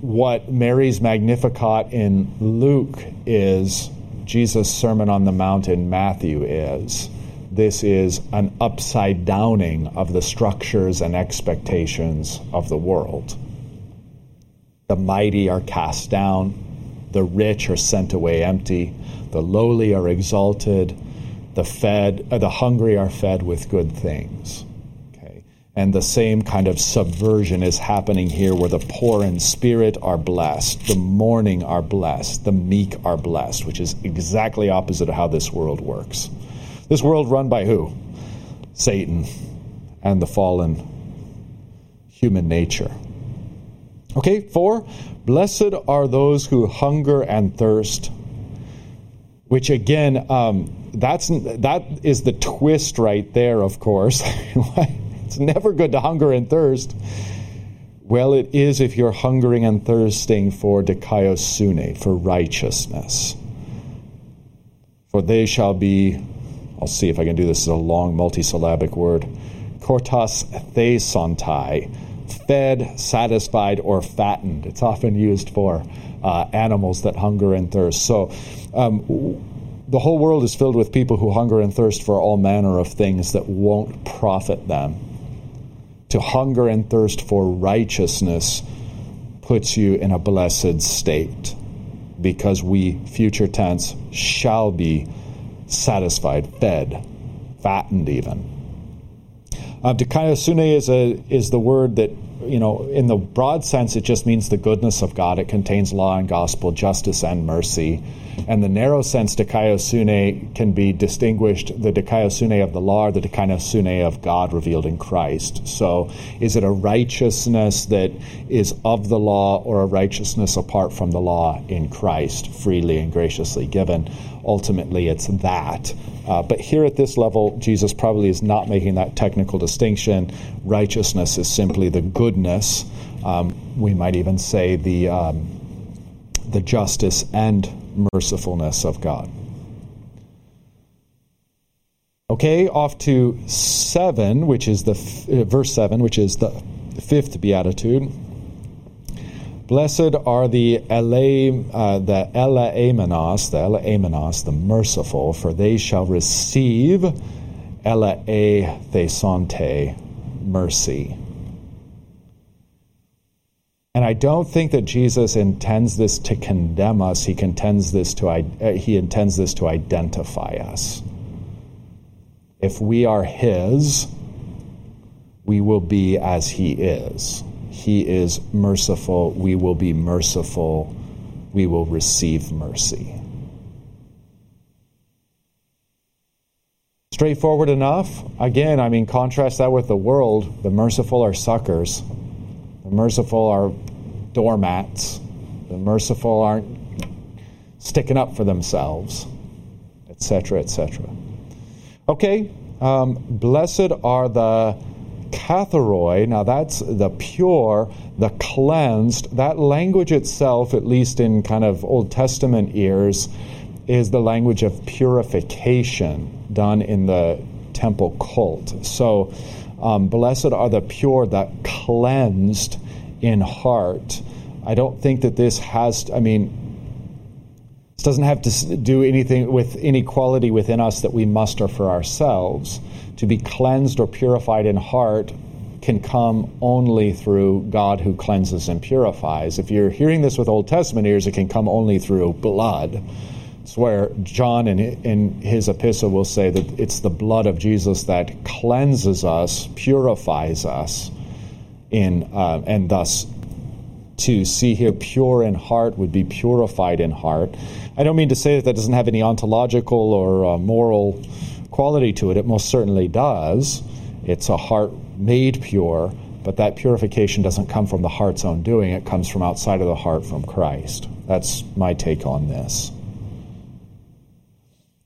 what Mary's Magnificat in Luke is, Jesus' Sermon on the Mount in Matthew is. This is an upside downing of the structures and expectations of the world. The mighty are cast down, the rich are sent away empty, the lowly are exalted the fed, uh, the hungry are fed with good things. And the same kind of subversion is happening here, where the poor in spirit are blessed, the mourning are blessed, the meek are blessed, which is exactly opposite of how this world works. This world run by who? Satan and the fallen human nature. Okay, four. Blessed are those who hunger and thirst, which again, um, that's that is the twist right there. Of course, it's never good to hunger and thirst. Well, it is if you're hungering and thirsting for dikaiosune, for righteousness. For they shall be, I'll see if I can do this as a long multisyllabic word, kortas thesontai, fed, satisfied, or fattened. It's often used for uh, animals that hunger and thirst. So, um, the whole world is filled with people who hunger and thirst for all manner of things that won't profit them. To hunger and thirst for righteousness puts you in a blessed state because we, future tense, shall be satisfied, fed, fattened even. Uh, Dikaiosune is, a, is the word that, you know, in the broad sense, it just means the goodness of God. It contains law and gospel, justice and mercy. And the narrow sense dikaiosune can be distinguished the dikaiosune of the law or the dikaiosune of God revealed in Christ. So is it a righteousness that is of the law or a righteousness apart from the law in Christ, freely and graciously given? Ultimately, it's that. Uh, but here at this level, Jesus probably is not making that technical distinction. Righteousness is simply the goodness. Um, we might even say the um, the justice and mercifulness of God. Okay, off to 7, which is the uh, verse 7, which is the fifth beatitude. Blessed are the ele, uh, the eleamenos, the eleamenos, the merciful, for they shall receive ele thesonte, mercy. And I don't think that Jesus intends this to condemn us. He intends this to uh, he intends this to identify us. If we are his, we will be as he is. He is merciful. We will be merciful. We will receive mercy. Straightforward enough. Again, I mean, contrast that with the world. The merciful are suckers, the merciful are doormats, the merciful aren't sticking up for themselves, etc., etc. Okay, um, blessed are the katharoi. Now that's the pure, the cleansed. That language itself, at least in kind of Old Testament ears, is the language of purification done in the temple cult. So, um, blessed are the pure, the cleansed in heart. I don't think that this has, I mean, this doesn't have to do anything with any quality within us that we muster for ourselves. To be cleansed or purified in heart can come only through God who cleanses and purifies. If you're hearing this with Old Testament ears, it can come only through blood. It's where John in, in his epistle will say that it's the blood of Jesus that cleanses us, purifies us, in, uh, and thus to see here pure in heart would be purified in heart. I don't mean to say that that doesn't have any ontological or uh, moral quality to it. It most certainly does. It's a heart made pure, but that purification doesn't come from the heart's own doing. It comes from outside of the heart from Christ. That's my take on this.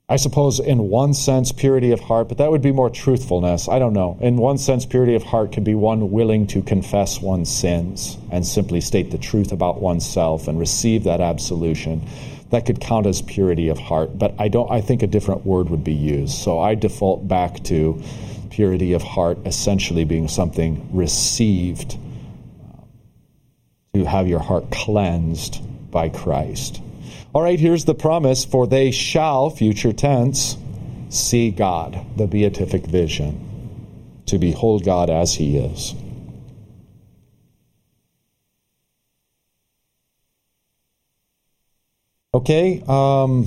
I suppose, in one sense, purity of heart, but that would be more truthfulness. I don't know. In one sense, purity of heart could be one willing to confess one's sins and simply state the truth about oneself and receive that absolution. That could count as purity of heart, but I don't. I think a different word would be used. So I default back to purity of heart, essentially being something received uh, to have your heart cleansed by Christ. All right, here's the promise for they shall, future tense, see God, the beatific vision, to behold God as he is. Okay, um,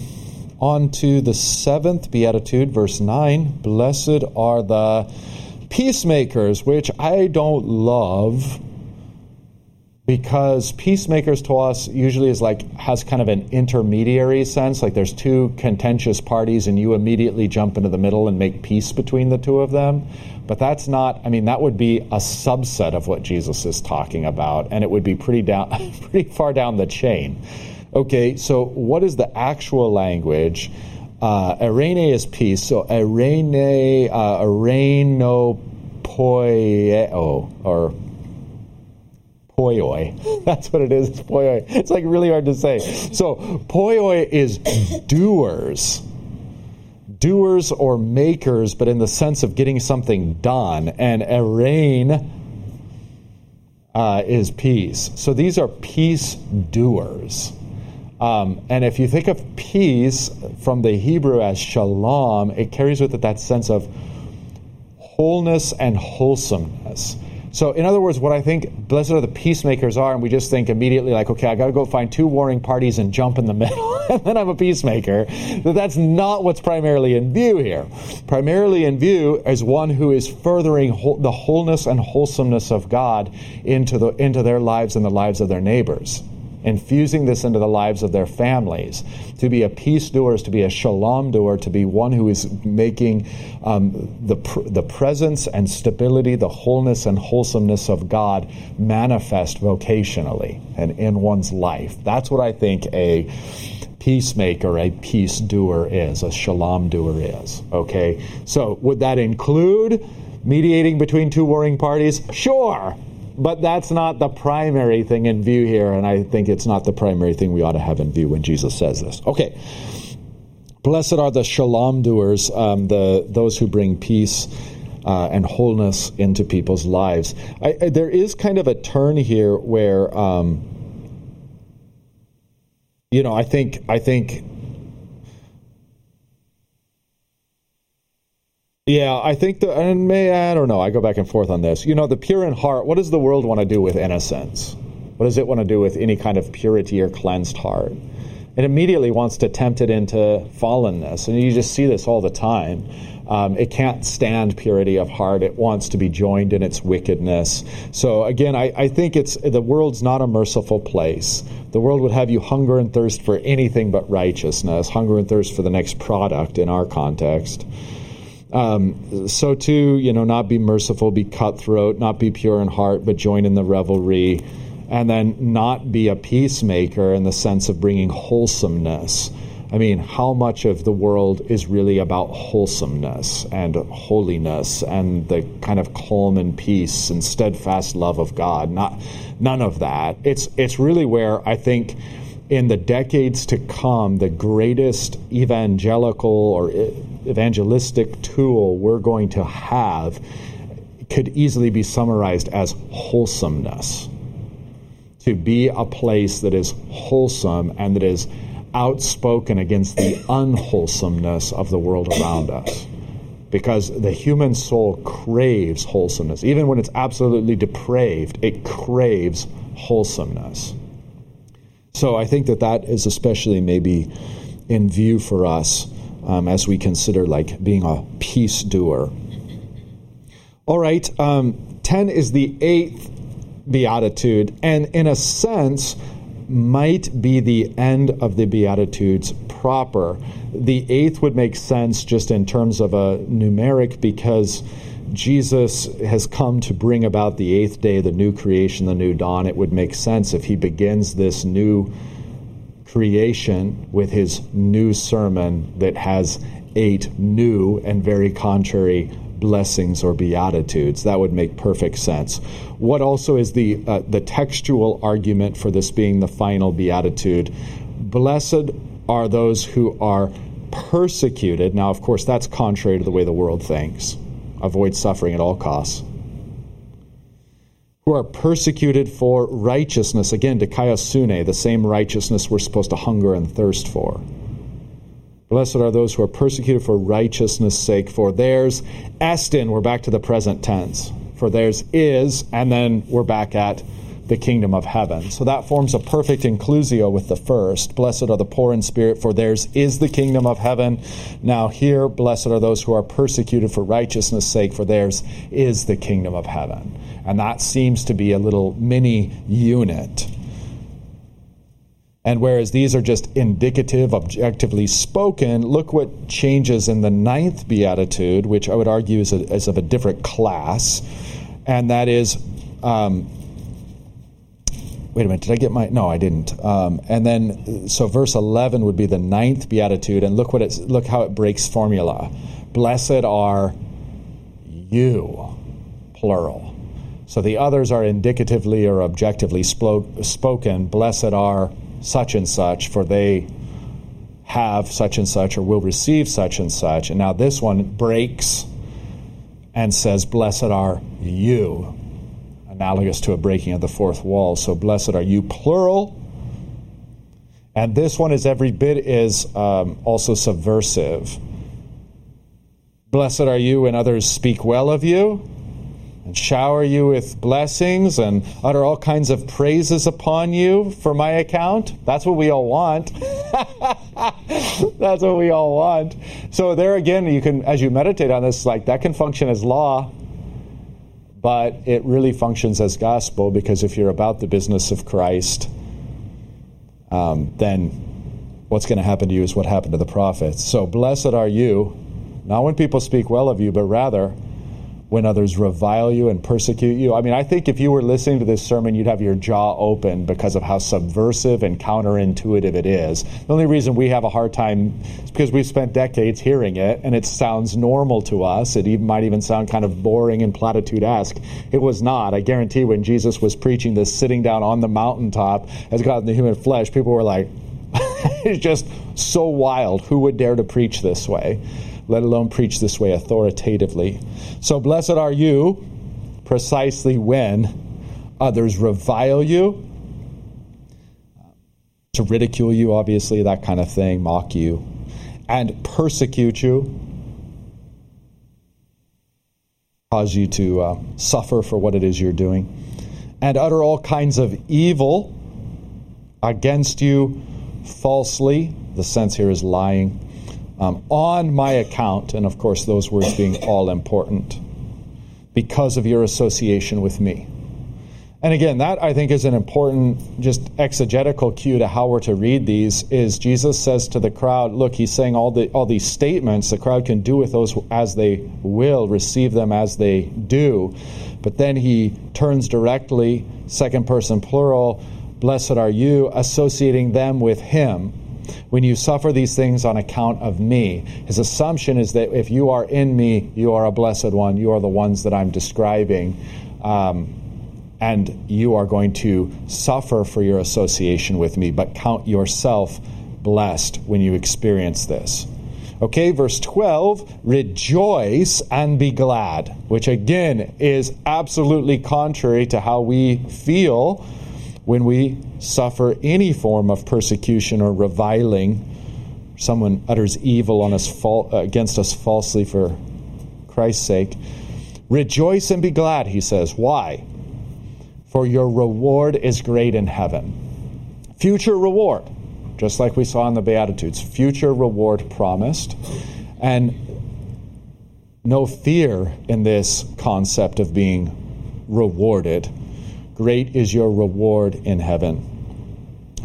on to the seventh beatitude, verse 9. Blessed are the peacemakers, which I don't love because peacemakers to us usually is like has kind of an intermediary sense. Like there's two contentious parties and you immediately jump into the middle and make peace between the two of them. But that's not i mean that would be a subset of what jesus is talking about and it would be pretty down pretty far down the chain okay so what is the actual language uh, eirene is peace so eirene uh, eireno poieo or poioi. That's what it is. It's poioi. It's like really hard to say. So poioi is doers. Doers or makers, but in the sense of getting something done. And erein uh, is peace. So these are peace doers. Um, and if you think of peace from the Hebrew as shalom, it carries with it that sense of wholeness and wholesomeness. So, in other words, what I think blessed are the peacemakers are, and we just think immediately like, okay, I got to go find two warring parties and jump in the middle, and then I'm a peacemaker. That that's not what's primarily in view here. Primarily in view is one who is furthering the wholeness and wholesomeness of God into the into their lives and the lives of their neighbors infusing this into the lives of their families. To be a peace doer is to be a shalom doer, to be one who is making um, the, pr- the presence and stability, the wholeness and wholesomeness of God manifest vocationally and in one's life. That's what I think a peacemaker, a peace doer is, a shalom doer is. Okay? So, would that include mediating between two warring parties? Sure but that's not the primary thing in view here, and I think it's not the primary thing we ought to have in view when Jesus says this. Okay. Blessed are the shalom doers, um, the those who bring peace uh, and wholeness into people's lives. I, I, there is kind of a turn here where, um, you know, I think I think Yeah, I think the and may I don't know. I go back and forth on this. You know, the pure in heart. What does the world want to do with innocence? What does it want to do with any kind of purity or cleansed heart? It immediately wants to tempt it into fallenness, and you just see this all the time. Um, it can't stand purity of heart. It wants to be joined in its wickedness. So again, I, I think it's the world's not a merciful place. The world would have you hunger and thirst for anything but righteousness, hunger and thirst for the next product in our context. Um, so too, you know, not be merciful, be cutthroat, not be pure in heart, but join in the revelry, and then not be a peacemaker in the sense of bringing wholesomeness. I mean, how much of the world is really about wholesomeness and holiness and the kind of calm and peace and steadfast love of God? Not none of that. It's it's really where I think in the decades to come, the greatest evangelical or evangelistic tool we're going to have could easily be summarized as wholesomeness. To be a place that is wholesome and that is outspoken against the unwholesomeness of the world around us. Because the human soul craves wholesomeness. Even when it's absolutely depraved, it craves wholesomeness. So I think that that is especially maybe in view for us um, as we consider like being a peace doer. All right, um, 10 is the eighth beatitude, and in a sense, might be the end of the Beatitudes proper. The eighth would make sense just in terms of a numeric because Jesus has come to bring about the eighth day, the new creation, the new dawn. It would make sense if he begins this new creation with his new sermon that has eight new and very contrary blessings or beatitudes. That would make perfect sense. What also is the uh, the textual argument for this being the final beatitude? Blessed are those who are persecuted. Now, of course, that's contrary to the way the world thinks. Avoid suffering at all costs. Who are persecuted for righteousness. Again, dikaiosune, the same righteousness we're supposed to hunger and thirst for. Blessed are those who are persecuted for righteousness' sake, for theirs, estin, we're back to the present tense. For theirs is, and then we're back at the kingdom of heaven. So that forms a perfect inclusio with the first. Blessed are the poor in spirit, for theirs is the kingdom of heaven. Now here, blessed are those who are persecuted for righteousness' sake, for theirs is the kingdom of heaven. And that seems to be a little mini unit and whereas these are just indicative, objectively spoken, look what changes in the ninth beatitude, which I would argue is, a, is of a different class. And that is, um, wait a minute, did I get my? No, I didn't. Um, and then, so verse 11 would be the ninth beatitude. And look, what it's, look how it breaks formula. Blessed are you, plural. So the others are indicatively or objectively spoke, spoken. Blessed are such and such, for they have such and such or will receive such and such. And now this one breaks and says, Blessed are you, analogous to a breaking of the fourth wall. So, blessed are you, plural. And this one is every bit is um, also subversive. Blessed are you when others speak well of you and shower you with blessings and utter all kinds of praises upon you for my account. That's what we all want. That's what we all want. So there again, you can, as you meditate on this, like that can function as law, but it really functions as gospel because if you're about the business of Christ, um, then what's going to happen to you is what happened to the prophets. So blessed are you, not when people speak well of you, but rather when others revile you and persecute you. I mean, I think if you were listening to this sermon, you'd have your jaw open because of how subversive and counterintuitive it is. The only reason we have a hard time is because we've spent decades hearing it and it sounds normal to us. It even, might even sound kind of boring and platitude-esque. It was not. I guarantee when Jesus was preaching this sitting down on the mountaintop as God in the human flesh, people were like, it's just so wild. Who would dare to preach this way? Let alone preach this way authoritatively. So, blessed are you precisely when others revile you, to ridicule you, obviously, that kind of thing, mock you, and persecute you, cause you to uh, suffer for what it is you're doing, and utter all kinds of evil against you falsely. The sense here is lying um, on my account, and of course, those words being all important, because of your association with me. And again, that I think is an important, just exegetical cue to how we're to read these. Is Jesus says to the crowd, "Look, he's saying all the all these statements. The crowd can do with those as they will, receive them as they do." But then he turns directly, second person plural, "Blessed are you," associating them with him. When you suffer these things on account of me, his assumption is that if you are in me, you are a blessed one. You are the ones that I'm describing. Um, and you are going to suffer for your association with me, but count yourself blessed when you experience this. Okay, verse 12, rejoice and be glad, which again is absolutely contrary to how we feel when we suffer any form of persecution or reviling. Someone utters evil on us uh, against us falsely for Christ's sake. Rejoice and be glad, he says. Why? for your reward is great in heaven. Future reward, just like we saw in the Beatitudes, future reward promised. And no fear in this concept of being rewarded. Great is your reward in heaven.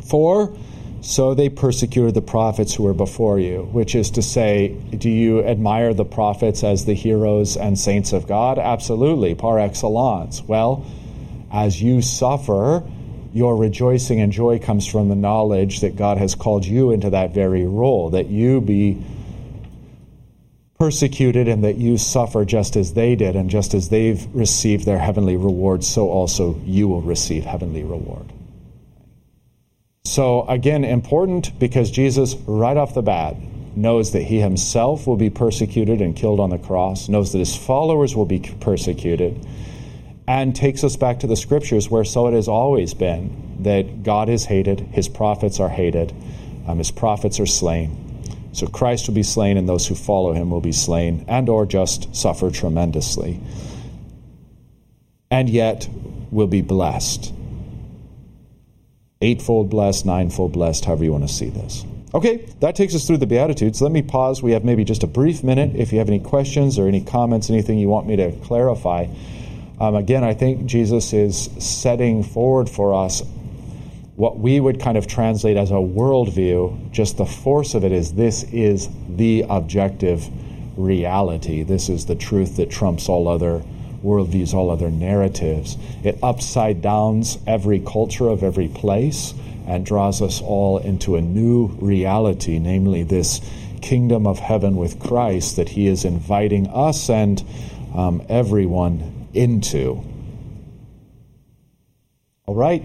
For so they persecuted the prophets who were before you, which is to say, do you admire the prophets as the heroes and saints of God? Absolutely, par excellence. Well, as you suffer, your rejoicing and joy comes from the knowledge that God has called you into that very role, that you be persecuted and that you suffer just as they did, and just as they've received their heavenly reward, so also you will receive heavenly reward. So, again, important because Jesus, right off the bat, knows that he himself will be persecuted and killed on the cross, knows that his followers will be persecuted and takes us back to the scriptures where so it has always been that God is hated, his prophets are hated, um, his prophets are slain. So Christ will be slain, and those who follow him will be slain and or just suffer tremendously. And yet will be blessed. Eightfold blessed, ninefold blessed, however you want to see this. Okay, that takes us through the Beatitudes. Let me pause. We have maybe just a brief minute. If you have any questions or any comments, anything you want me to clarify, um, again, I think Jesus is setting forward for us what we would kind of translate as a worldview. Just the force of it is this is the objective reality. This is the truth that trumps all other worldviews, all other narratives. It upside downs every culture of every place and draws us all into a new reality, namely this kingdom of heaven with Christ that He is inviting us and um, everyone into. All right?